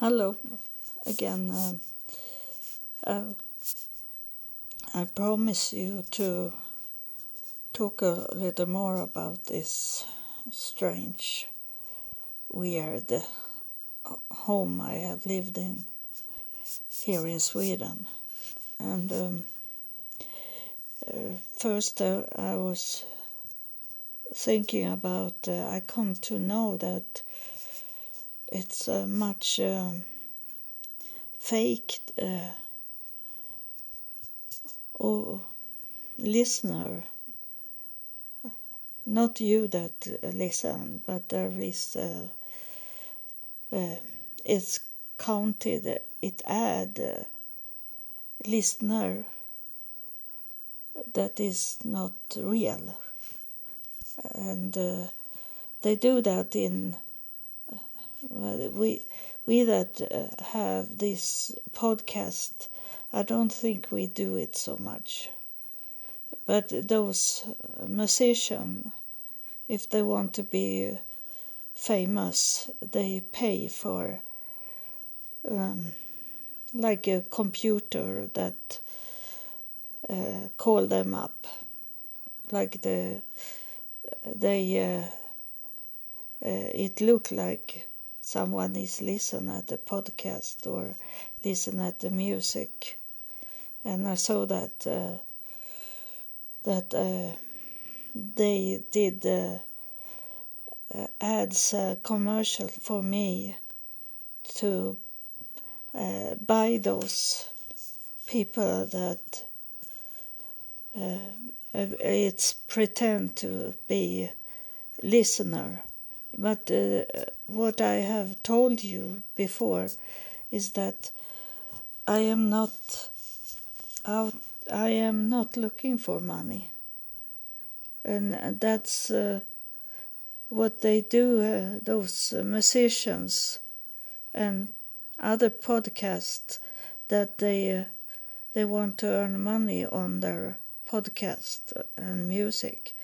Hello again. Uh, uh, I promise you to talk a little more about this strange, weird home I have lived in here in Sweden. And um, uh, first, uh, I was thinking about, uh, I come to know that it's uh, much um, fake uh, or listener. Not you that listen but there is uh, uh, it's counted it add uh, listener that is not real. And uh, they do that in we we that uh, have this podcast, I don't think we do it so much. But those uh, musicians, if they want to be famous, they pay for um, like a computer that uh, call them up, like the they uh, uh, it look like someone is listen at the podcast or listen at the music. And I saw that uh, that uh, they did uh, uh ads uh, commercial for me to uh, buy those people that it's pretend to be listener but uh, what I have told you before is that I am not out. I am not looking for money, and that's uh, what they do. Uh, those musicians and other podcasts that they uh, they want to earn money on their podcast and music.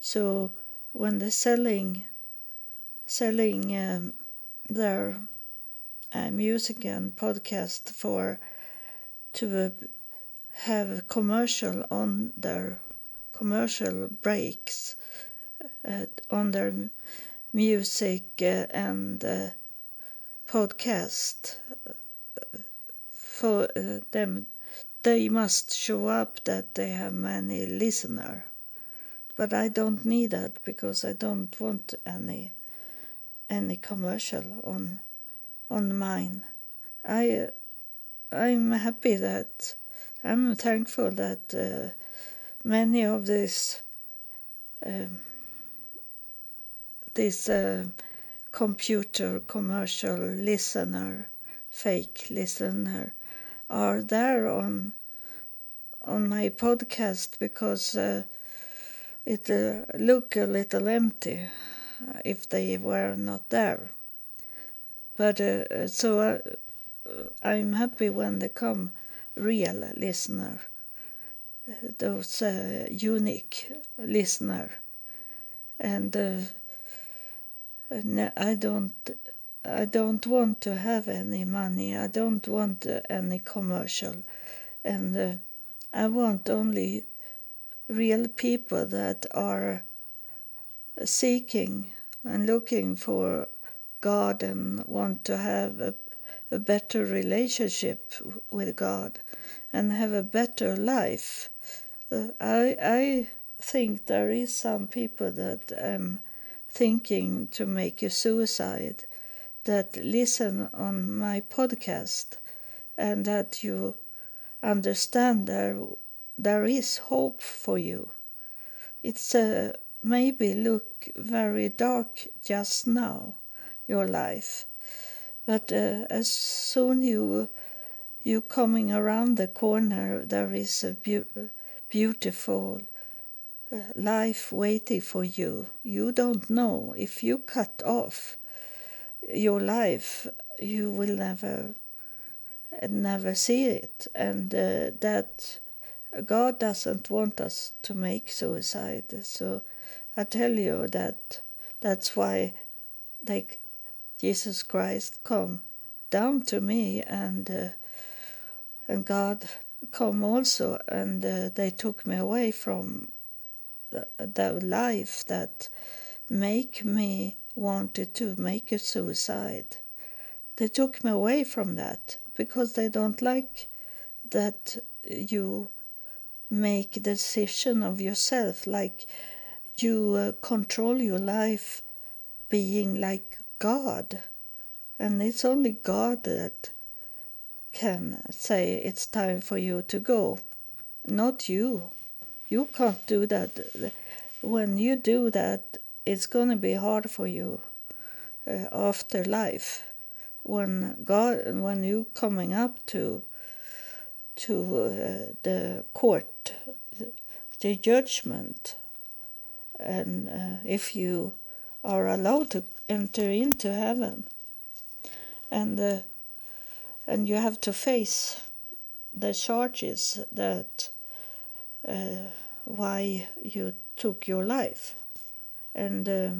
So when they're selling selling um, their uh, music and podcast for to uh, have commercial on their commercial breaks uh, on their music uh, and uh, podcast for them. They must show up that they have many listener. But i don't need that because i don't want any any commercial on on mine. I I'm happy that I'm thankful that uh, many of these um, this uh, computer commercial listener, fake listener, are there on on my podcast because uh, it uh, look a little empty if they were not there. But uh, so uh, I'm happy when they come real listener, those uh, unique listener, and uh, I don't. I don't want to have any money. I don't want uh, any commercial, and uh, I want only real people that are seeking and looking for God and want to have a, a better relationship with God and have a better life. Uh, I I think there is some people that am thinking to make a suicide that listen on my podcast and that you understand there there is hope for you. It's a maybe look very dark just now, your life. But uh, as soon you you coming around the corner, there is a be- beautiful uh, life waiting for you. You don't know if you cut off your life, you will never never see it, and uh, that God doesn't want us to make suicide. So I tell you that that's why like Jesus Christ come down to me, and uh, and God come also, and uh, they took me away from the, the life that make me wanted to make a suicide. They took me away from that because they don't like that you make decision of yourself, like you uh, control your life being like God. And it's only God that can say it's time for you to go, not you. You can't do that. When you do that, it's going to be hard for you uh, after life. When God, when you coming up to to uh, the court, the judgment, and uh, if you are allowed to enter into heaven, and uh, and you have to face the charges that uh, why you took your life, and uh,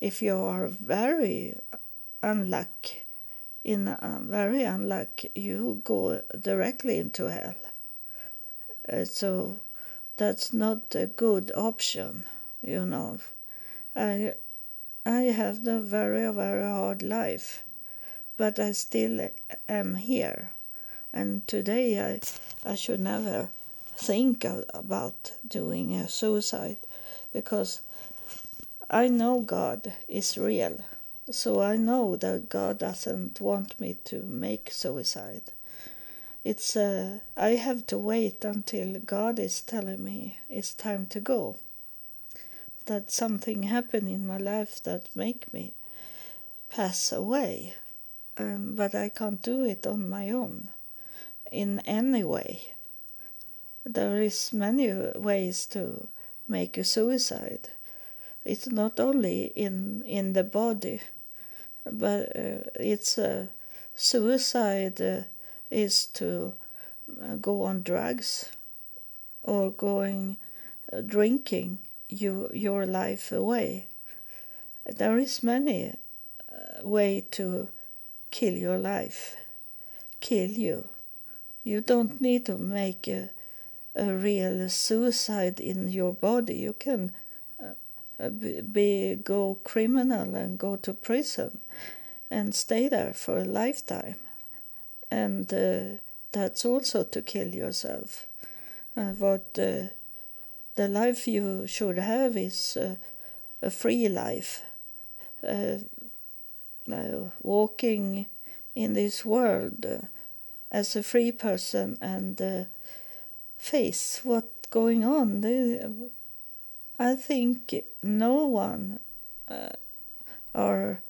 if you are very unlucky in very unlucky, you go directly into hell. Uh, so that's not a good option, you know. I I have the very very hard life, but I still am here, and today I I should never think about doing a suicide because I know God is real so I know that God doesn't want me to make suicide. It's uh, I have to wait until God is telling me it's time to go. That something happened in my life that make me pass away, um, but I can't do it on my own, in any way. There is many ways to make a suicide. It's not only in in the body but uh, it's uh, suicide uh, is to uh, go on drugs or going uh, drinking you your life away. There is many uh, way to kill your life kill you. You don't need to make a, a real suicide in your body. You can uh, be go criminal and go to prison and stay there for a lifetime. And uh, that's also to kill yourself. Uh, what uh, the life you should have is uh, a free life uh, walking in this world as a free person and face what's going on I think no one uh, are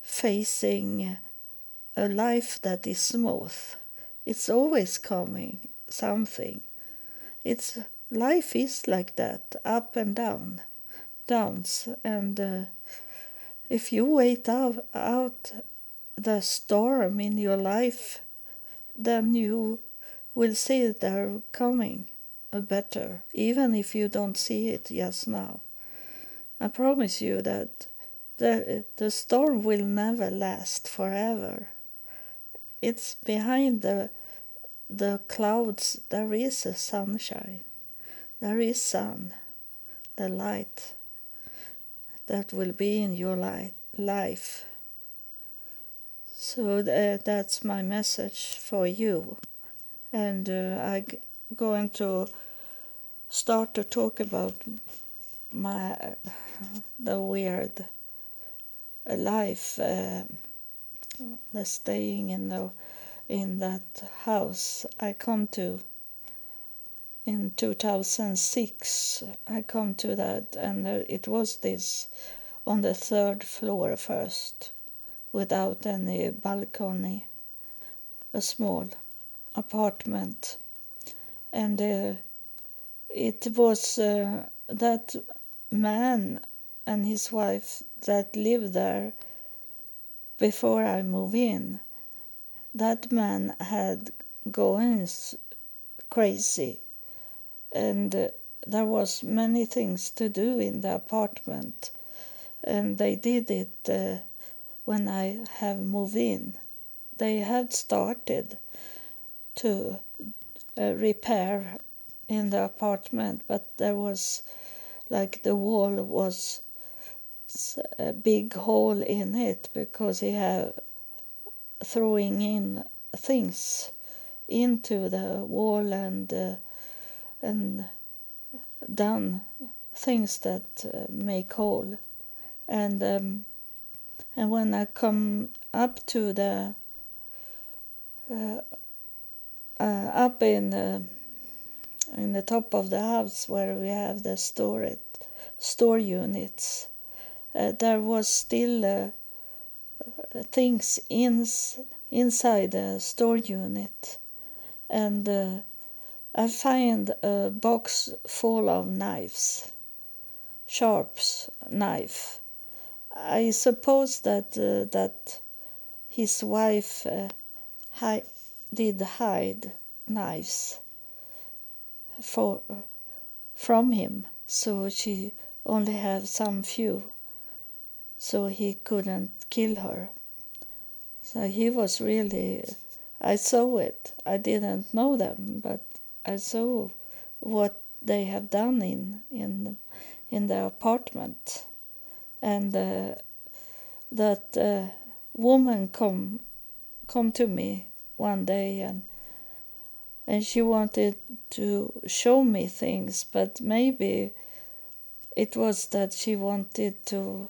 facing a life that is smooth. It's always coming something. It's life is like that, up and down, downs, and uh, if you wait out, out the storm in your life, then you will see they're coming better, even if you don't see it just now. I promise you that the, the storm will never last forever. It's behind the, the clouds there is a sunshine. There is sun, the light that will be in your life. life. So uh, that's my message for you. And uh, I going to start to talk about my the weird life uh, the staying in the in that house I come to in 2006 I come to that and it was this on the third floor first without any balcony a small apartment and uh, it was uh, that man and his wife that lived there before I moved in. That man had gone crazy, and uh, there was many things to do in the apartment, and they did it uh, when I have moved in. They had started to uh, repair in the apartment, but there was like the wall was a big hole in it because he had throwing in things into the wall and uh, and done things that uh, make hole and um, and when I come up to the uh, uh, up in the in the top of the house where we have the storage store units uh, there was still uh, things in, inside the store unit. And uh, I find a box full of knives sharps knife I suppose that uh, that his wife uh, hi- did hide knives for from him, so she only have some few, so he couldn't kill her. So he was really. I saw it. I didn't know them, but I saw what they have done in in in the apartment. And uh, that uh, woman come come to me one day and and she wanted to show me things but maybe it was that she wanted to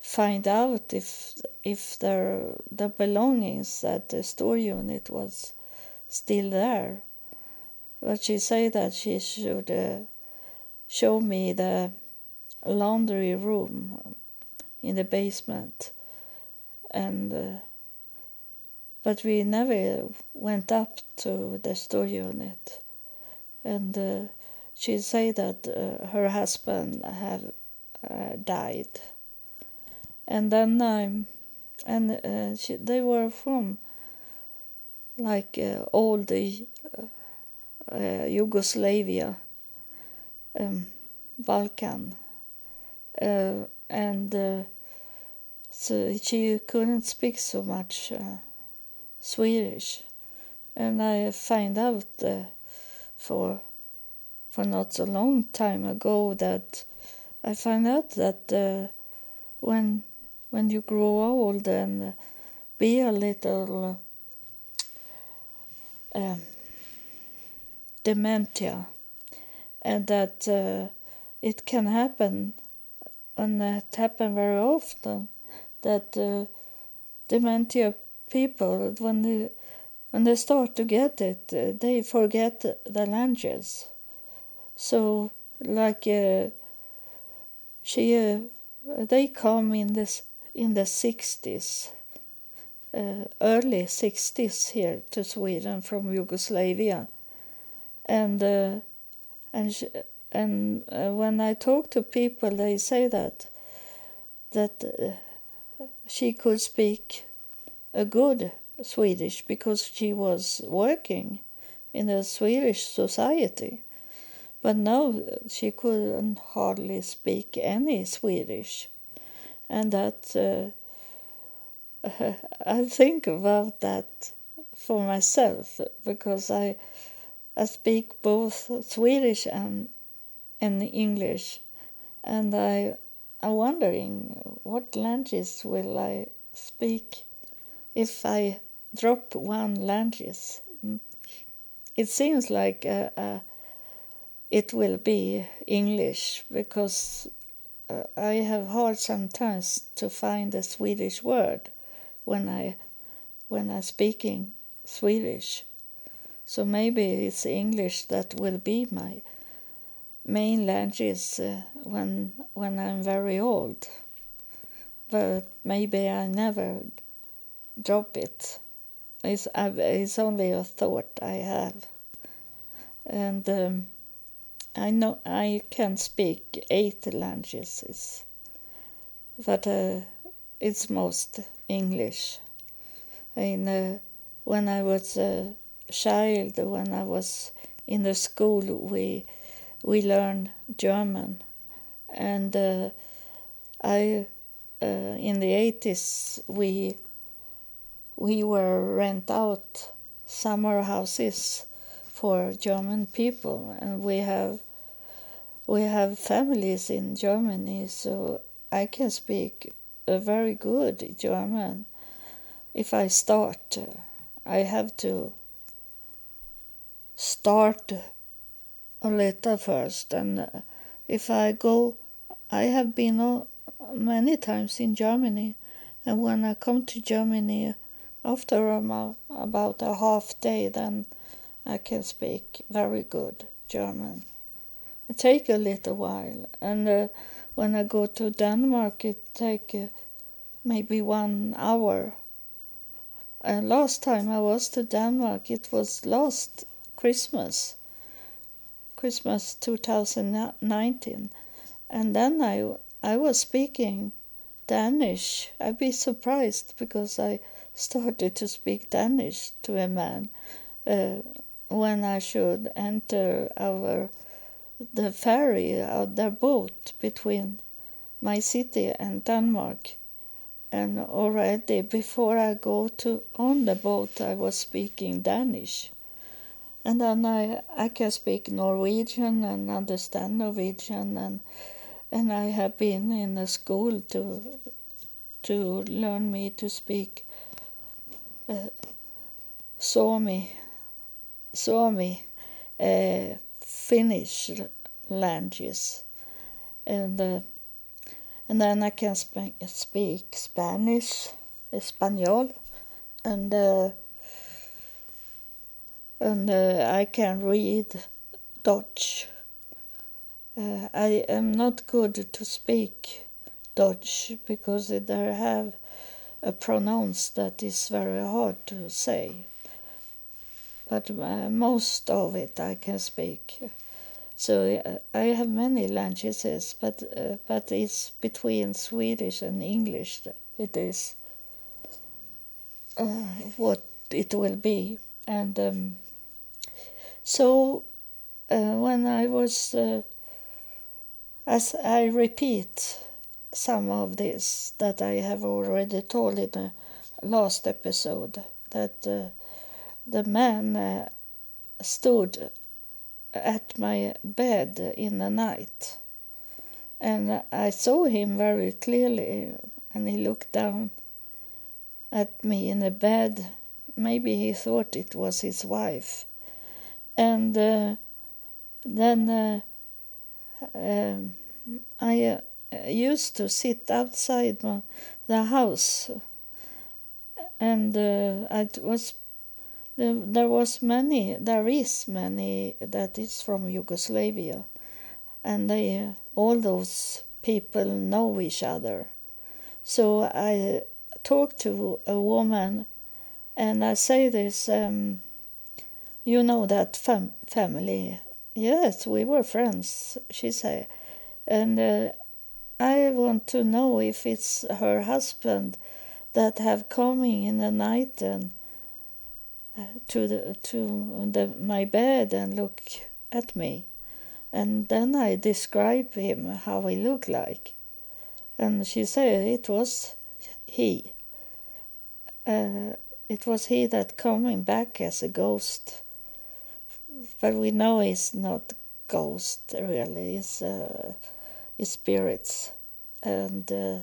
find out if if the the belongings at the store unit was still there but she said that she should uh, show me the laundry room in the basement and uh, but we never went up to the store unit and uh, she said that uh, her husband had uh, died. And then um, and uh, she, they were from like Yugoslavia um, Balkan uh, and so she couldn't speak so much Swedish, and I find out for for not so long time ago that I find out that when when you grow old and be a little uh, dementia, and that uh, it can happen and it happens very often that uh, dementia people when they when they start to get it uh, they forget the languages. So like uh, she uh, they come in this in the 60s uh, early 60s here to Sweden from Yugoslavia and uh, and she, and uh, when I talk to people, they say that that uh, she could speak a good Swedish because she was working in the Swedish society. But now she couldn't hardly speak any Swedish. And that uh, I think about that for myself because I I speak both Swedish and in English, and I am wondering what languages will I speak if I drop one language. It seems like uh, uh, it will be English because uh, I have hard sometimes to find a Swedish word when I when I'm speaking Swedish. So maybe it's English that will be my main language uh, when when I'm very old, but maybe I never drop it. It's it's only a thought I have, and um, I know I can speak eight languages, but uh, it's most English. In uh, when I was a child, when I was in the school, we we learn German, and uh, I uh, in the eighties we we were rent out summer houses for German people, and we have we have families in Germany, so I can speak a very good German. If I start, I have to start a little first, and if I go, I have been many times in Germany, and when I come to Germany, after about a half day, then I can speak very good German. It take a little while, and uh, when I go to Denmark, it take uh, maybe one hour. And last time I was to Denmark, it was last Christmas, Christmas 2019, and then I I was speaking Danish. I'd be surprised because I started to speak Danish to a man uh, when I should enter our the ferry or the boat between my city and Denmark. And already before I go to on the boat, I was speaking Danish. And then I, I can speak Norwegian and understand Norwegian and and I have been in a school to to learn me to speak uh, Suomi, Suomi, uh, Finnish languages, and uh, and then I can sp- speak Spanish, Espanol, and uh, and uh, I can read Dutch. Uh, I am not good to speak Dutch because they have a pronounce that is very hard to say but uh, most of it I can speak. So uh, I have many languages, but uh, but it's between Swedish and English. It is uh, what it will be, and um, so uh, when I was, uh, as I repeat some of this that I have already told in the last episode, that the man uh, stood at my bed in the night and I saw him very clearly and he looked down at me in the bed. Maybe he thought it was his wife. And uh, then uh, um, I uh, used to sit outside the house and uh, I was there was many, there is many that is from Yugoslavia, and they, all those people know each other. So I talked to a woman, and I say this, um, you know that fam- family? Yes, we were friends, she said, and uh, I want to know if it's her husband that have coming in the night and to the to the, my bed and look at me, and then I describe him how he looked like, and she said it was he. Uh, it was he that coming back as a ghost, but we know it's not ghost really. It's uh, it's spirits, and. Uh,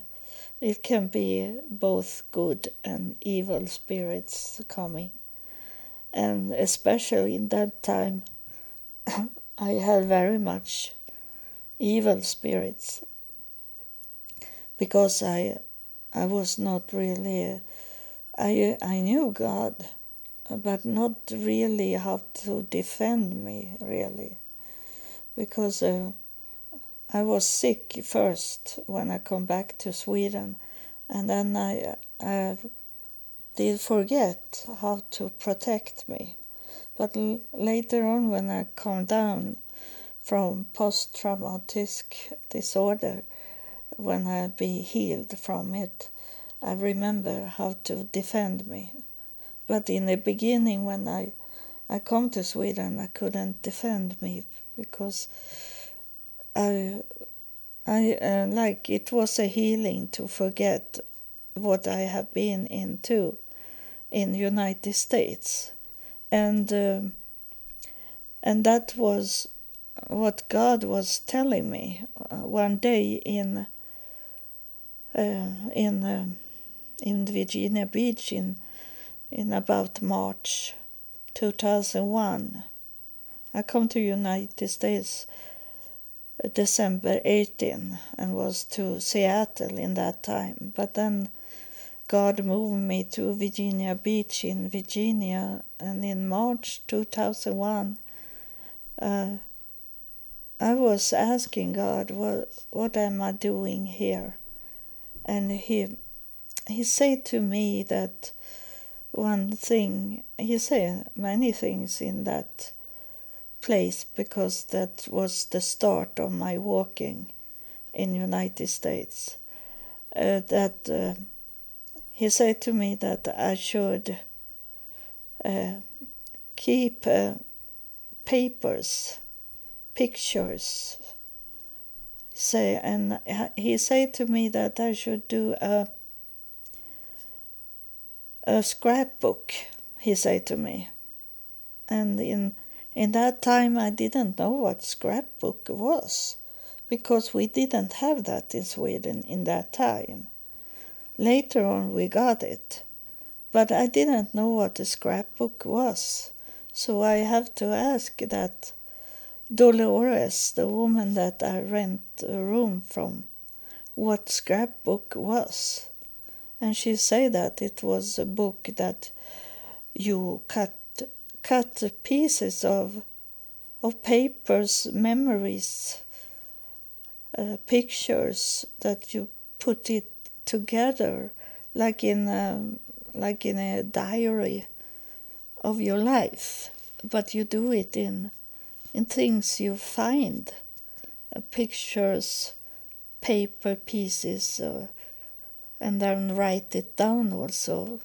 it can be both good and evil spirits coming and especially in that time I had very much evil spirits because I I was not really I I knew God but not really how to defend me really because uh, I was sick first when I come back to Sweden and then I I did forget how to protect me. But l- later on, when I come down from post traumatic disorder, when I be healed from it, I remember how to defend me. But in the beginning, when I I come to Sweden, I couldn't defend me because I I uh, like it was a healing to forget what I have been into in United States, and um, and that was what God was telling me uh, one day in uh, in uh, in Virginia Beach in in about March 2001. I come to United States December 18 and was to Seattle in that time, but then God moved me to Virginia Beach in Virginia, and in March 2001, uh, I was asking God, "What what am I doing here?" And he he said to me that one thing. He said many things in that place because that was the start of my walking in United States. Uh, that. Uh, he said to me that I should uh, keep uh, papers, pictures. Say, and he said to me that I should do a a scrapbook. He said to me, and in in that time I didn't know what scrapbook was, because we didn't have that in Sweden in that time. Later on, we got it, but I didn't know what a scrapbook was, so I have to ask that Dolores, the woman that I rent a room from, what scrapbook was. And she said that it was a book that you cut cut pieces of of papers, memories, uh, pictures that you put it together like in a, like in a diary of your life. But you do it in in things you find uh, pictures paper pieces uh, and then write it down also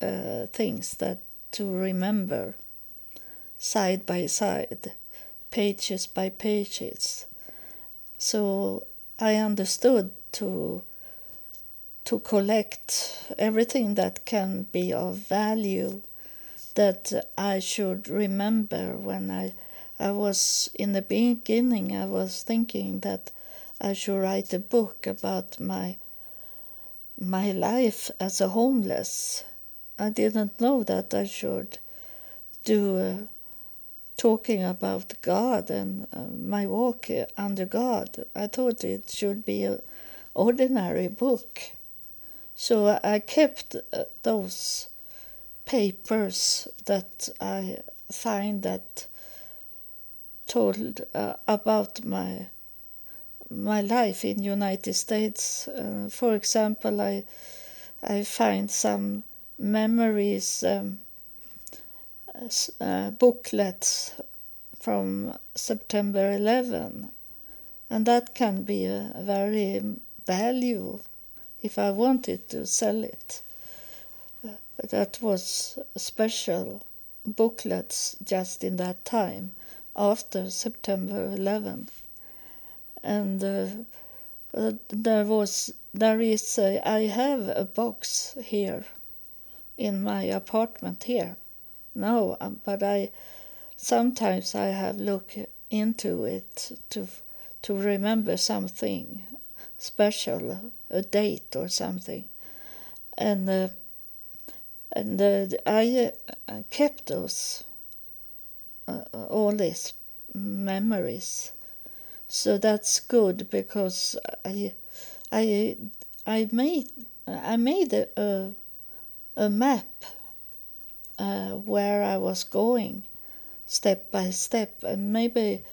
uh, things that to remember side by side pages by pages. So i understood to to collect everything that can be of value that I should remember when I I was in the beginning I was thinking that I should write a book about my my life as a homeless. I didn't know that I should do uh, talking about God and uh, my walk under God. I thought it should be an ordinary book so I kept uh, those papers that I find that told uh, about my my life in United States. Uh, for example, I I find some memories um, uh, booklets from September 11, and that can be a very value if I wanted to sell it. That was special booklets just in that time after September 11. And uh, uh, there was there is a, I have a box here in my apartment here no um, but I sometimes I have looked into it to to remember something special a date or something. And uh, and uh, I uh, kept those uh, all these memories. So that's good because I I I made I made a a, map uh, where I was going step by step. And maybe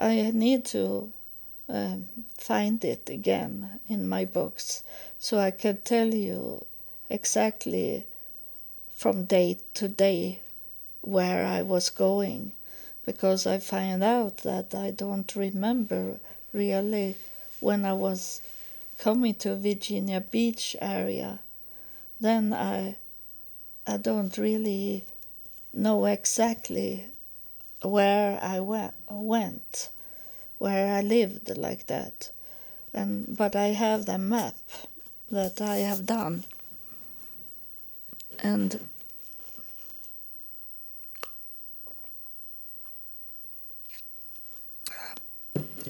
I need to um, find it again in my books so I can tell you exactly from day to day where I was going because I find out that I don't remember really when I was coming to Virginia Beach area then I I don't really know exactly where I went where I lived like that. And but I have the map that I have done. and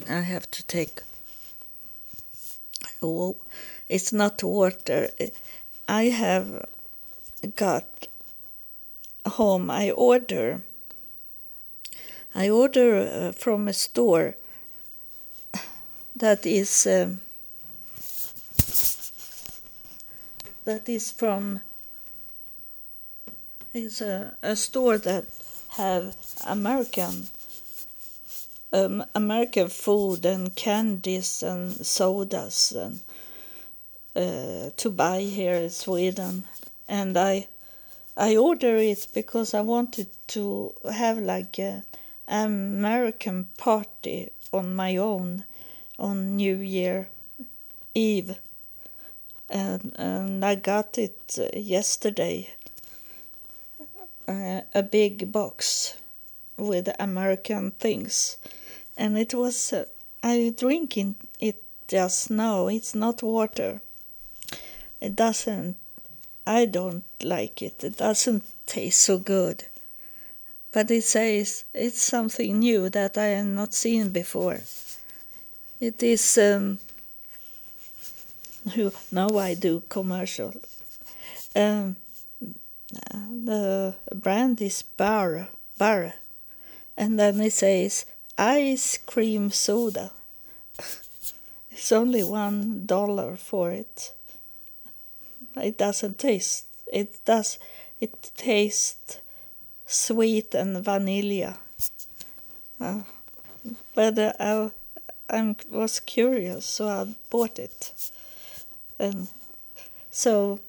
I have to take. Oh, it's not water. I have got home. I order. I order uh, from a store that is um, that is from is a, a store that have American um, American food and candies and sodas and uh, to buy here in Sweden, and I I order it because I wanted to have like a American party on my own on New Year Eve, and and I got it yesterday. Uh, a big box with American things and it was uh, I drinking it just now. It's not water. It doesn't. I don't like it. It doesn't taste so good. But it says it's something new that I have not seen before. It is. Um, now I do commercial. Um, the brand is Bar Bar, and then it says ice cream soda. it's only one dollar for it. It doesn't taste. It does. It tastes sweet and vanilla. Uh, but uh, I, I was curious, so I bought it. And so,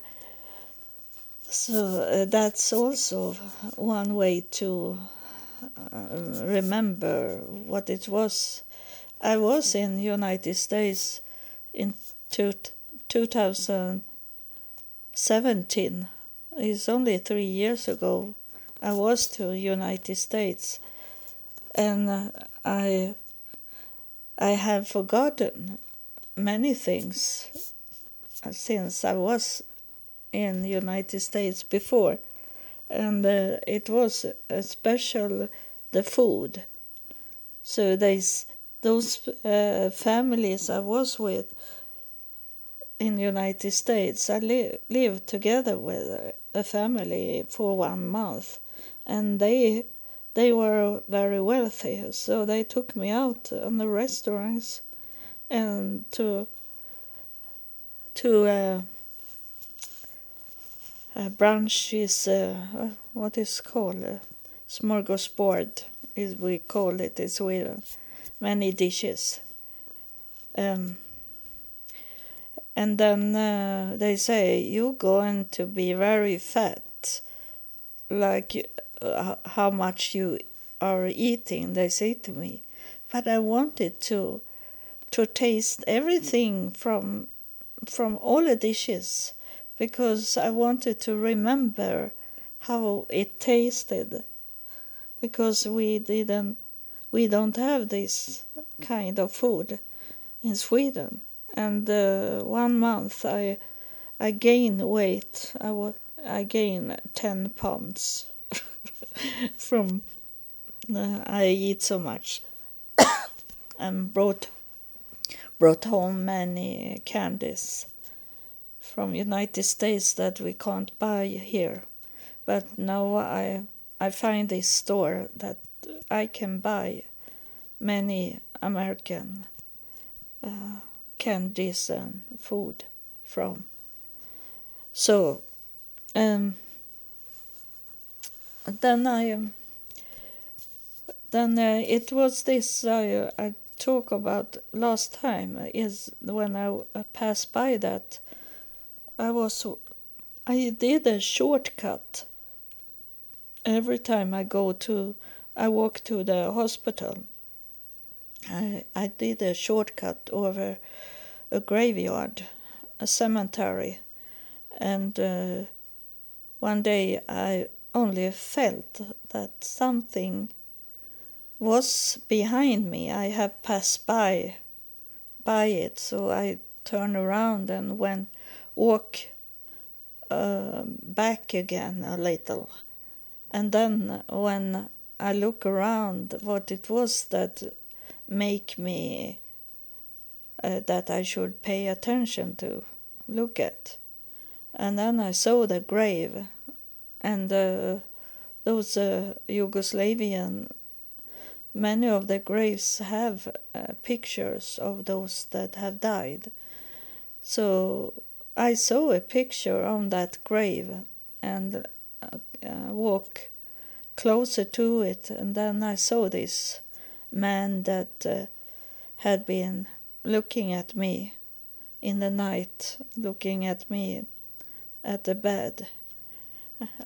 so uh, that's also one way to remember what it was. I was in United States in two, 2017. It's only three years ago. I was to United States, and uh, I I have forgotten many things since I was in United States before and uh, it was a special the food. So there's those uh, families I was with in the United States. I li- lived together with a family for one month, and they they were very wealthy, so they took me out on the restaurants and to to. Uh, uh, brunch is uh, what is called uh, smorgasbord is we call it in Sweden. Many dishes. Um, and then uh, they say you're going to be very fat like how much you are eating they say to me. But I wanted to to taste everything from from all the dishes because I wanted to remember how it tasted because we didn't we don't have this kind of food in Sweden. And uh, one month I I gained weight. I I gained 10 pounds from uh, I eat so much and brought brought home many candies from United States that we can't buy here. But now I I find this store that I can buy many American uh, candies and food from. So, um, then I um, then uh, it was this I I talk about last time is when I uh, passed by that I was I did a shortcut every time I go to I walk to the hospital. I I did a shortcut over a graveyard, a cemetery, and uh, one day I only felt that something was behind me. I have passed by by it, so I turned around and went walk uh, back again a little. And then when I look around, what it was that make me uh, that I should pay attention to, look at. And then I saw the grave, and uh, those uh, Yugoslavian, many of the graves have uh, pictures of those that have died. So I saw a picture on that grave and uh, uh, walk closer to it, and then I saw this man that uh, had been looking at me in the night, looking at me at the bed.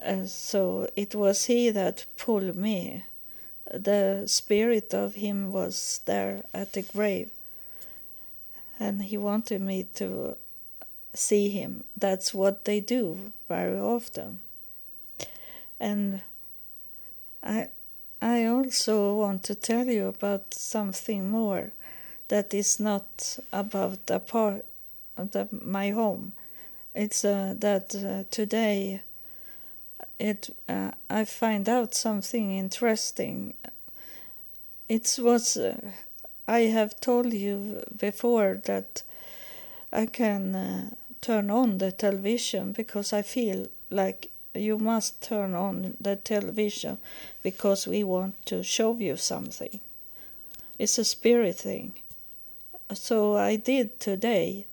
Uh, so it was he that pulled me. The spirit of him was there at the grave, and he wanted me to see him. That's what they do very often. And I, I also want to tell you about something more that is not about the part, the, my home. It's uh, that uh, today it uh, I find out something interesting. It was uh, I have told you before that I can uh, turn on the television because I feel like you must turn on the television because we want to show you something. It's a spirit thing. So I did today,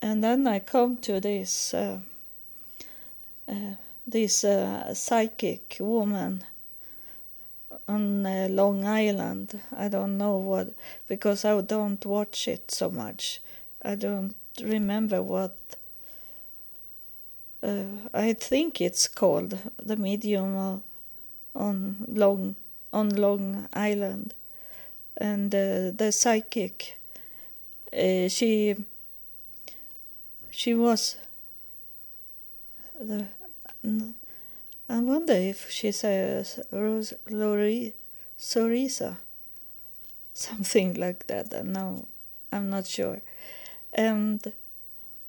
and then I come to this uh, uh, this uh, psychic woman on uh, Long Island. I don't know what because I don't watch it so much. I don't remember what uh, I think it's called the medium on Long on Long Island, and uh, the psychic. Uh, she she was the. I wonder if she says Rose Lori Sorisa, something like that. No, I'm not sure, and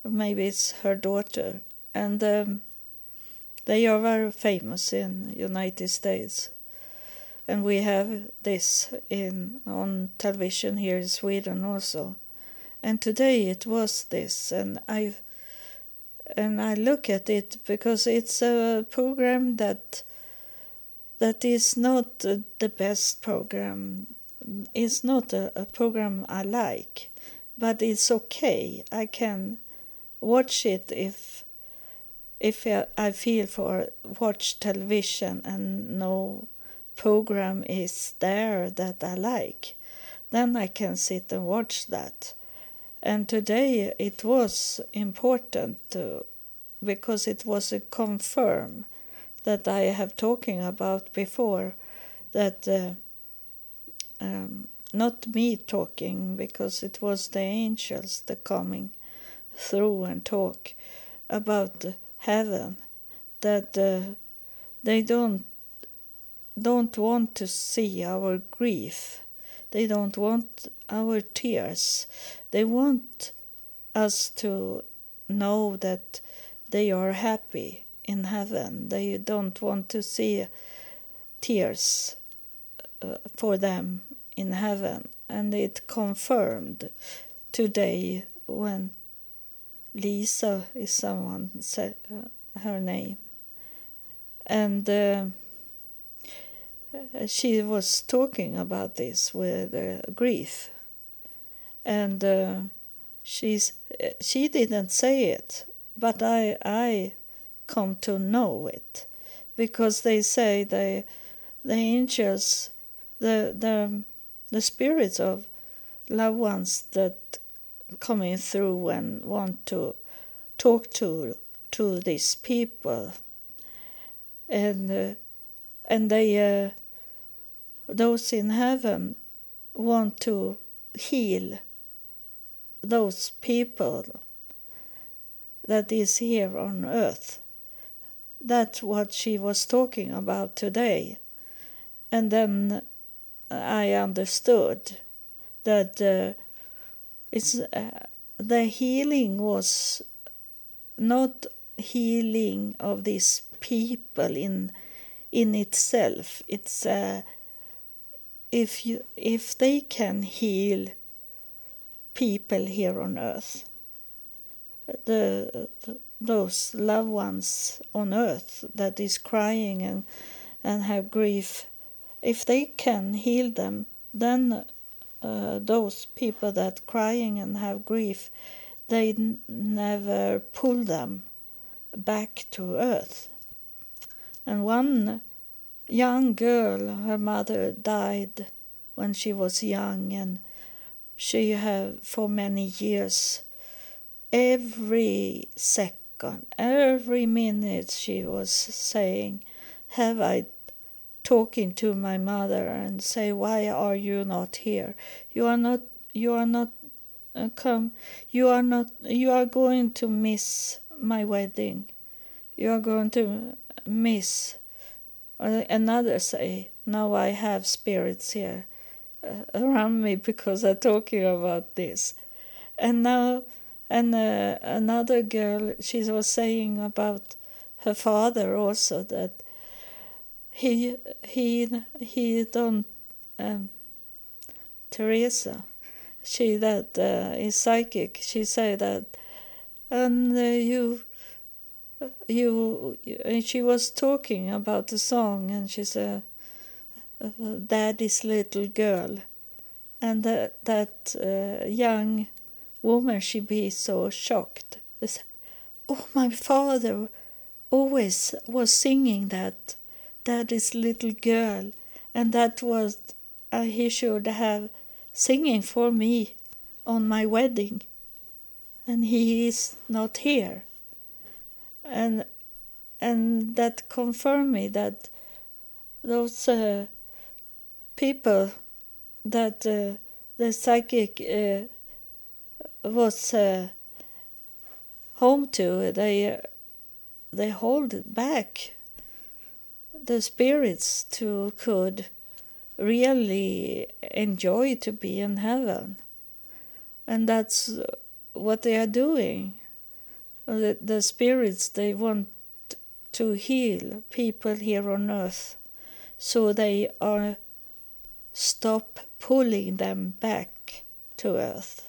maybe it's her daughter and um, they are very famous in United States. And we have this in on television here in Sweden also. And today it was this, and I and I look at it because it's a program that that is not the best program. It's not a, a program I like, but it's okay. I can watch it if if I feel for watch television and no program is there that I like, then I can sit and watch that. And today it was important to, because it was a confirm that I have talking about before that uh, um, not me talking because it was the angels that coming through and talk about heaven that uh, they don't don't want to see our grief. They don't want our tears. They want us to know that they are happy in heaven. They don't want to see tears uh, for them in heaven. And it confirmed today when Lisa is someone said uh, her name, and uh, she was talking about this with uh, grief, and uh, she's she didn't say it, but I I come to know it, because they say they the angels the the the spirits of loved ones that coming through and want to talk to to these people. And uh, and they uh, those in heaven want to heal those people that is here on earth. That's what she was talking about today. And then i understood that uh, it's uh, the healing was not healing of these people in in itself. It's uh, if you if they can heal people here on earth, the, the those loved ones on earth that is crying and and have grief, if they can heal them, then uh, those people that crying and have grief, they n- never pull them back to earth. And one young girl, her mother died when she was young, and she have for many years, every second, every minute, she was saying, "Have I talking to my mother and say, "Why are you not here? You are not. You are not." Uh, come, you are not. You are going to miss my wedding. You are going to miss. Uh, another say, now I have spirits here uh, around me because I'm talking about this. And now, and uh, another girl, she was saying about her father also that he he he don't um, Teresa, she that uh, is psychic. She say that, and uh, you you and she was talking about the song and she said daddy's little girl and that uh, young woman she be so shocked oh my father always was singing that daddy's little girl and that was uh, he should have singing for me on my wedding. And he is not here. And and that confirmed me that those uh, people that uh, the psychic uh, was uh, home to they they hold back the spirits to could really enjoy to be in heaven. And that's what they are doing. The, the spirits they want to heal people here on earth. So they are stop pulling them back to earth.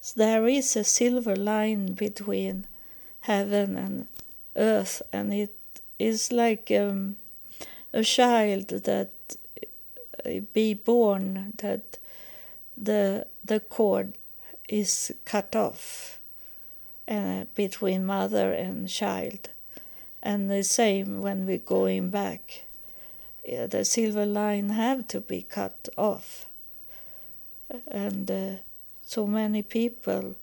So there is a silver line between heaven and earth and it is like um, a child that uh, be born that the the cord is cut off uh, between mother and child. And the same when we're going back. Yeah, the silver line have to be cut off. And uh, so many people.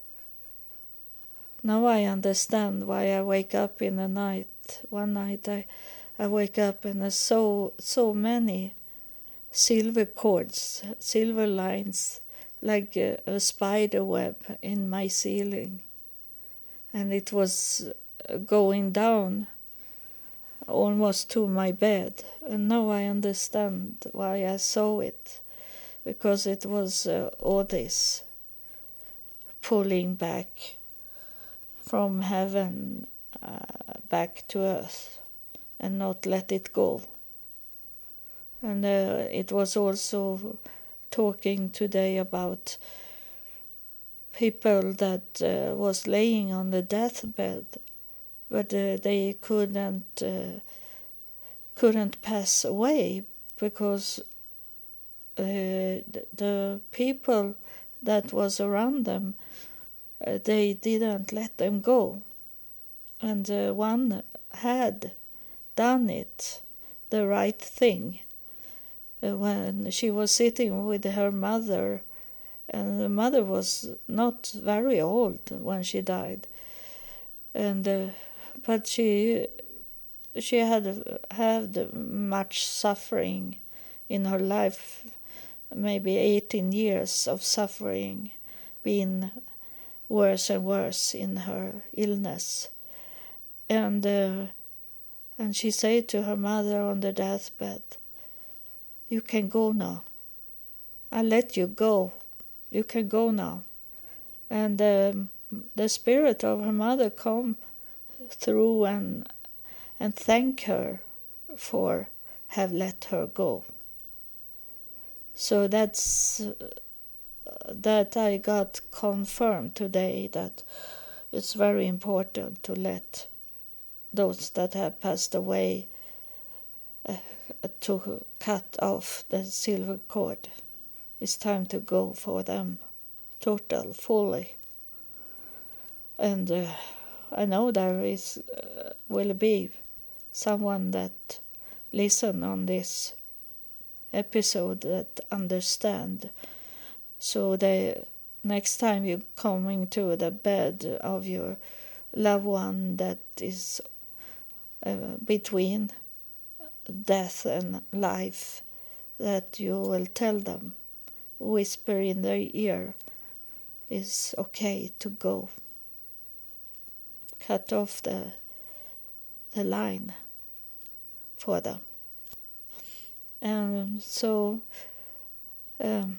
Now I understand why I wake up in the night. One night I, I wake up and there's so so many silver cords, silver lines, like a, a spider web in my ceiling and it was uh, going down almost to my bed. And now I understand why I saw it, because it was uh, all this pulling back from heaven uh, back to earth and not let it go. And uh, it was also talking today about people that uh, was laying on the deathbed, but uh, they couldn't uh, couldn't pass away because uh, the people that was around them uh, they didn't let them go, and uh, one had done it, the right thing. when she was sitting with her mother and the mother was not very old when she died and uh, but she she had had much suffering in her life maybe 18 years of suffering being worse and worse in her illness and uh, and she said to her mother on the deathbed you can go now i let you go you can go now. And um, the spirit of her mother come through and and thank her for have let her go. So that's that I got confirmed today that it's very important to let those that have passed away uh, to cut off the silver cord. It's time to go for them, total, fully. And uh, I know there is uh, will be someone that listen on this episode that understand. So the next time you coming to the bed of your loved one that is uh, between death and life, that you will tell them, whisper in their ear, is okay to go. Cut off the the line for them. And so um,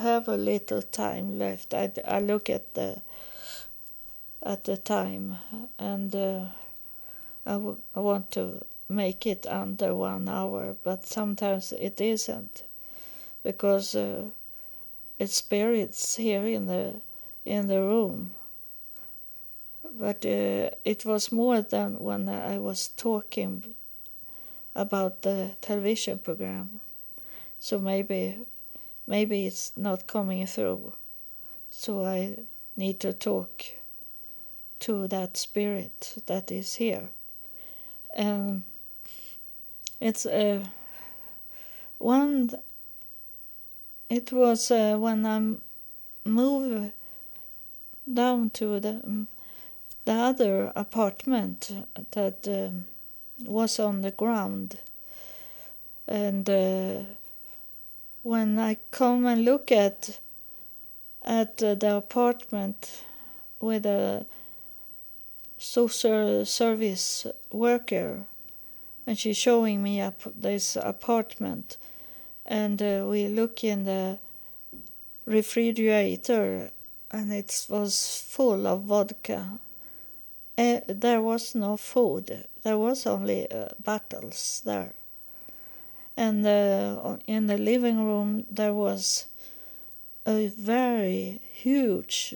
have a little time left. I, I look at the at the time and uh, I, want to make it under one hour, but sometimes it isn't because uh, it's spirits here in the in the room. But uh, it was more than when I was talking about the television program. So maybe maybe it's not coming through. So I need to talk to that spirit that is here. And it's uh, one it was uh, when I moved down to the um, the other apartment that um, was on the ground. And uh, when I come and look at at the apartment with a social service worker, and she's showing me up this apartment, and uh, we look in the refrigerator, and it was full of vodka uh, there was no food. There was only uh, bottles there. And uh, in the living room there was a very huge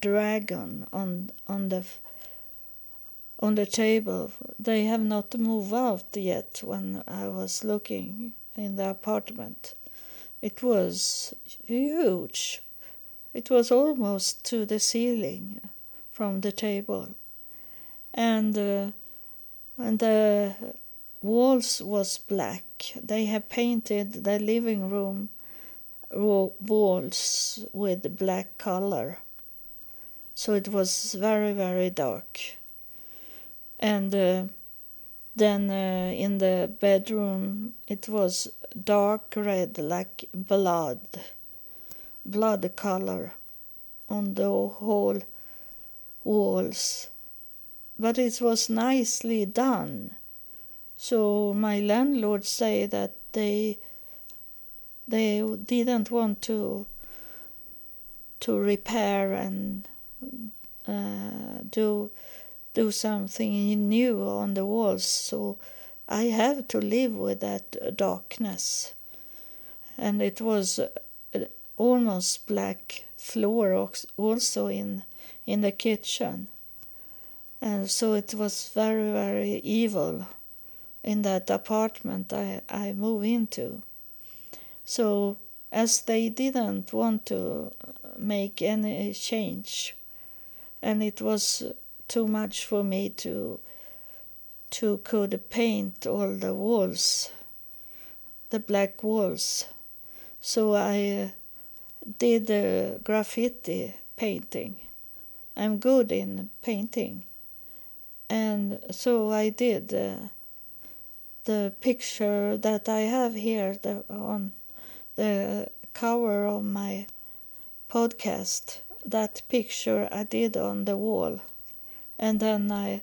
dragon on on the on the table. They have not moved out yet when I was looking in the apartment. It was huge. It was almost to the ceiling from the table and uh, and the walls was black. They had painted the living room walls with black color, so it was very very dark. And uh, then uh, in the bedroom it was dark red like blood, blood color on the whole walls but it was nicely done. So my landlord say that they they didn't want to to repair and uh, do do something new on the walls. So I have to live with that darkness, and it was uh, almost black floor also in in the kitchen. And so it was very, very evil in that apartment I, I moved into. So, as they didn't want to make any change, and it was too much for me to to could paint all the walls, the black walls. So I did the graffiti painting. I'm good in painting and so I did uh, the picture that I have here the, on the cover of my podcast. That picture I did on the wall, and then I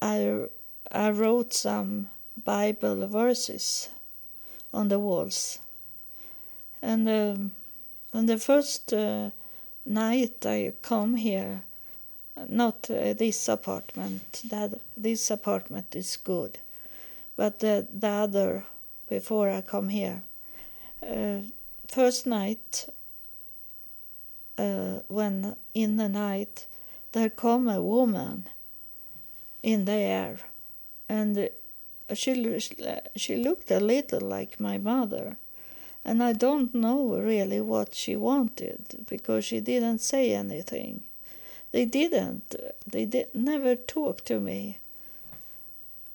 I I wrote some Bible verses on the walls. And um, on the first uh, night I come here, not uh, this apartment. That this apartment is good, but the the other before I come here. Uh, first night, uh, when in the night there come a woman in the air, and she she looked a little like my mother, and I don't know really what she wanted because she didn't say anything. They didn't. They did never talk to me.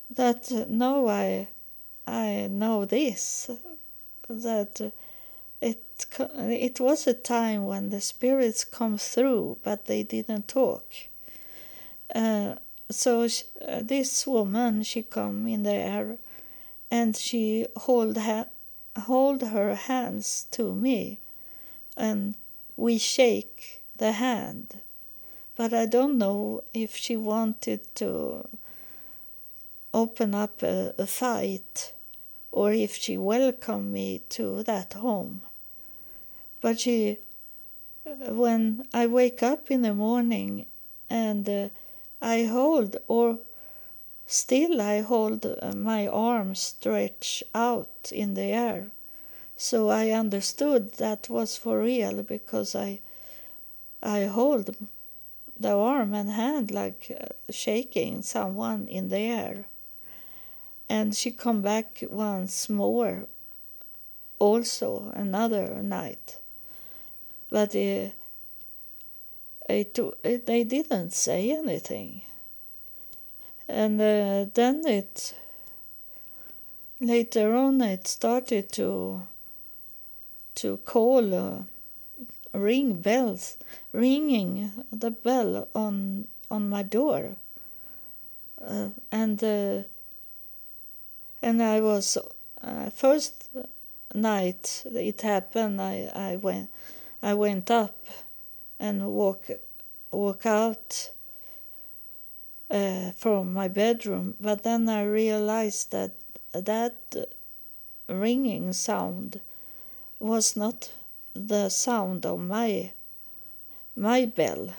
That now I I know this that it was a time when the spirits come through, but they didn't talk. Uh, so she, uh, this woman, she come in the air, and she hold ha- hold her hands to me, and we shake the hand. But I don't know if she wanted to open up a, a fight or if she welcomed me to that home. But she, when I wake up in the morning and uh, I hold, or still I hold uh, my arms stretched out in the air. So I understood that was for real because I, I hold the arm and hand like uh, shaking someone in the air and she come back once more also another night but uh, it, it, they didn't say anything and uh, then it later on it started to to call uh, ring bells ringing the bell on on my door uh, and uh, and I was uh, first night it happened. I, I went I went up and walk walk out uh, from my bedroom, but then I realized that that ringing sound was not the sound of my my bell.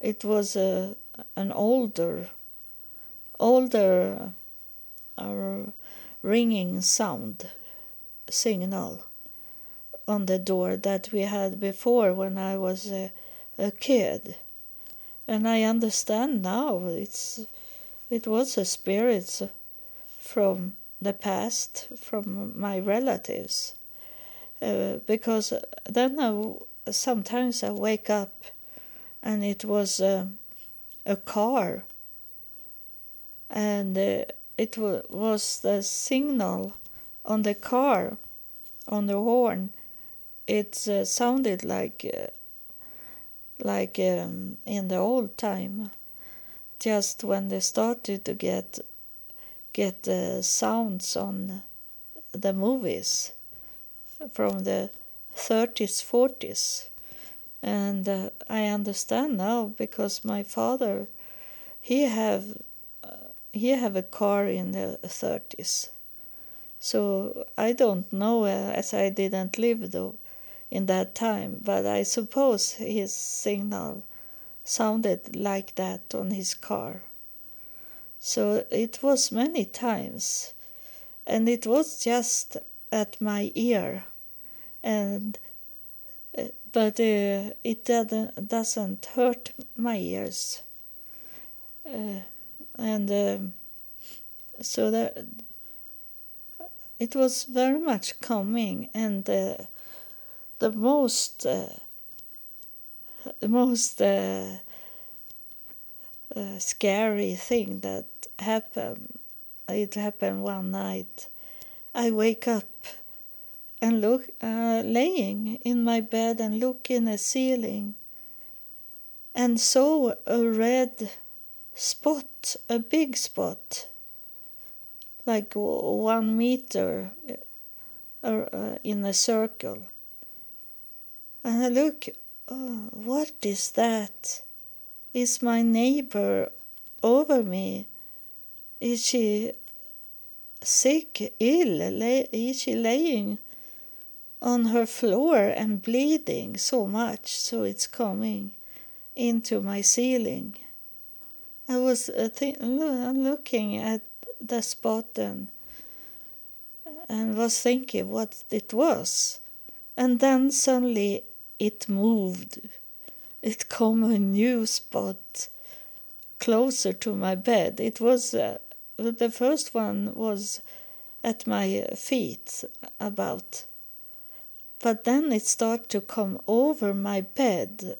It was a an older older a ringing sound signal on the door that we had before when I was a, a kid. And I understand now it's it was a spirit from the past, from my relatives. Uh, because then I, sometimes I wake up and it was a car and uh, it was the signal on the car, on the horn. It uh, sounded like uh, like um, in the old time, just when they started to get get uh, sounds on the movies from the 30s, 40s. And uh, I understand now because my father, he have he have a car in the 30s. So I don't know, uh, as I didn't live though in that time, but I suppose his signal sounded like that on his car. So it was many times, and it was just at my ear, and uh, but uh, it doesn't hurt my ears. Uh, and uh, so that it was very much coming and uh, the most uh, most uh, uh, scary thing that happened it happened one night i wake up and look uh, laying in my bed and look in the ceiling and saw a red spot, a big spot, like one meter uh, uh, in a circle. And I look, oh, what is that? Is my neighbor over me? Is she sick, ill? Is she laying on her floor and bleeding so much so it's coming into my ceiling. I was uh, th- looking at the spot and, and was thinking what it was. And then suddenly it moved. It come a new spot closer to my bed. It was uh, the first one was at my feet about. But then it started to come over my bed,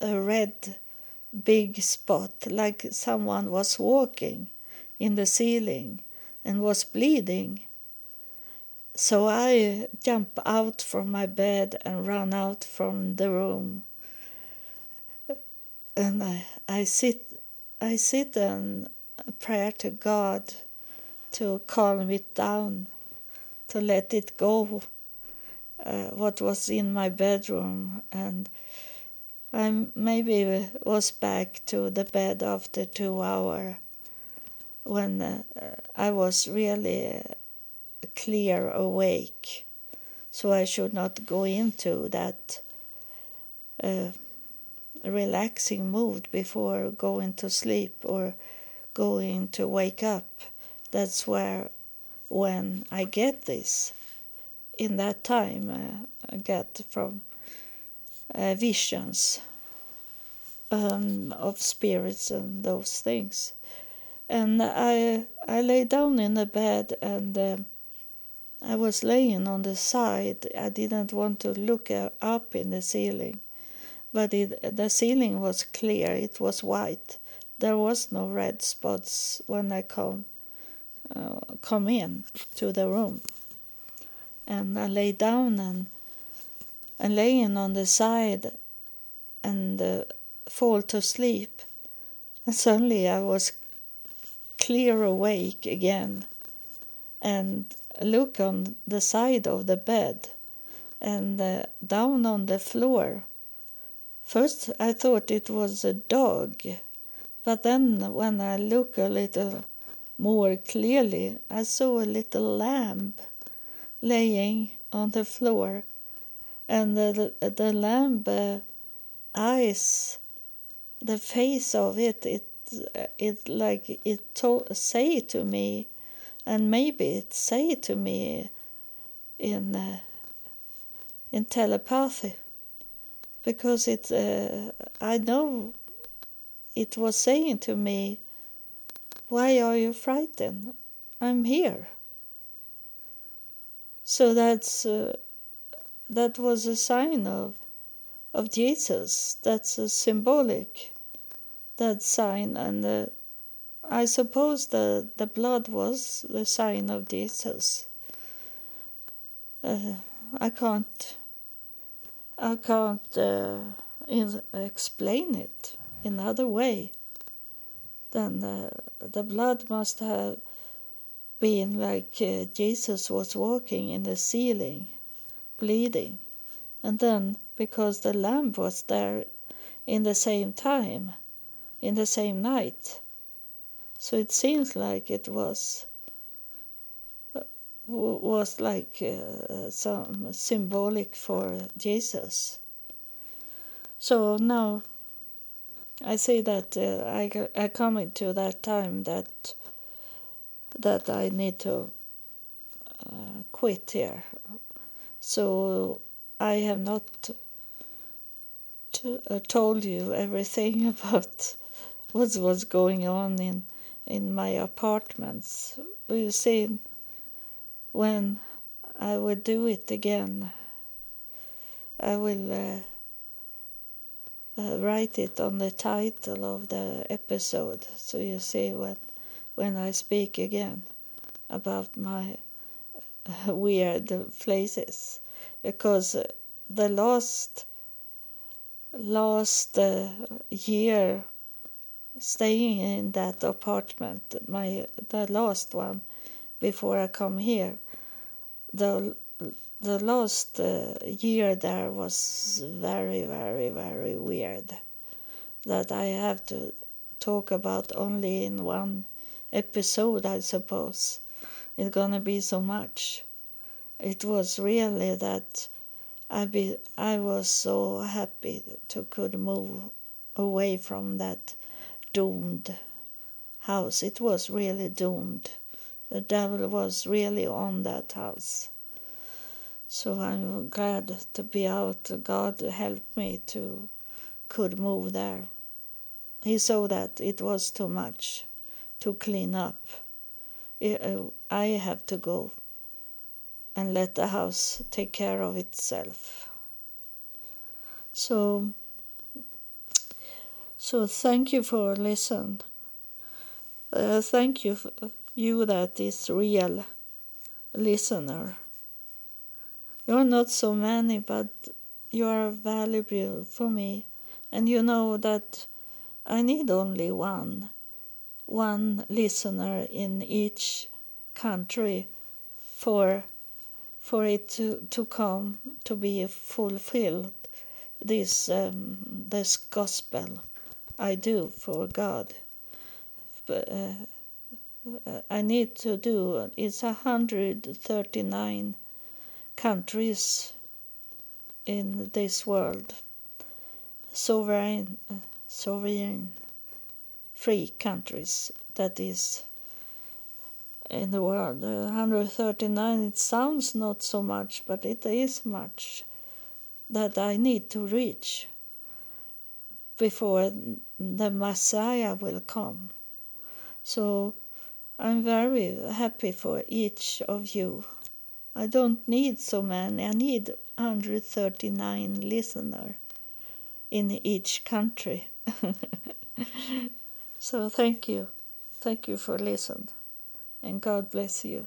a red big spot, like someone was walking in the ceiling and was bleeding. So I jump out from my bed and run out from the room. And I, I sit I sit and pray to God to calm it down, to let it go, uh, what was in my bedroom. And I maybe was back to the bed after two hours when uh, I was really clear awake. So I should not go into that uh, relaxing mood before going to sleep or going to wake up that's where when I get this in that time uh, I get from uh, visions um, of spirits and those things and I I lay down in the bed and uh, I was laying on the side I didn't want to look up in the ceiling but it, the ceiling was clear it was white there was no red spots when I come uh, come in to the room. And I lay down and, and laying on the side and uh, fall to sleep. And suddenly I was clear awake again and look on the side of the bed and uh, down on the floor. First I thought it was a dog, but then when I look a little more clearly, I saw a little lamb laying on the floor, and the, the lamb uh, eyes, the face of it, it, it like it to, say to me, and maybe it say to me in uh, in telepathy, because it uh, I know it was saying to me why are you frightened? I'm here. So that's uh, that was a sign of of Jesus. That's a symbolic that sign, and uh, I suppose the the blood was the sign of Jesus. Uh, I can't I can't uh, in, explain it in other way then uh, the blood must have been like uh, Jesus was walking in the ceiling, bleeding. And then, because the lamb was there in the same time, in the same night, so it seems like it was uh, was like uh, some symbolic for Jesus. So now I say that uh, I, I come into that time that that I need to uh, quit here. So I have not t- uh, told you everything about what was going on in in my apartments. You see, when I will do it again, I will uh, uh, write it on the title of the episode so you see when when I speak again about my weird places because the last last uh, year staying in that apartment my the last one before I come here the the last uh, year there was very, very, very weird. That I have to talk about only in one episode, I suppose. It's gonna be so much. It was really that I be I was so happy to could move away from that doomed house. It was really doomed. The devil was really on that house. So I'm glad to be out. God helped me to could move there. He saw that it was too much to clean up. Uh, I have to go and let the house take care of itself. So, so thank you for listening. Uh, thank you, you that is real listener. You're not so many, but you are valuable for me, and you know that I need only one, one listener in each country for for it to, to come to be fulfilled this um, this gospel I do for God. But, uh, I need to do it's 139 countries in this world sovereign uh, sovereign free countries that is in the world. Uh, 139, it sounds not so much, but it is much that I need to reach before the Messiah will come. So I'm very happy for each of you. I don't need so many, I need 139 listeners in each country. so thank you. Thank you for listening and God bless you.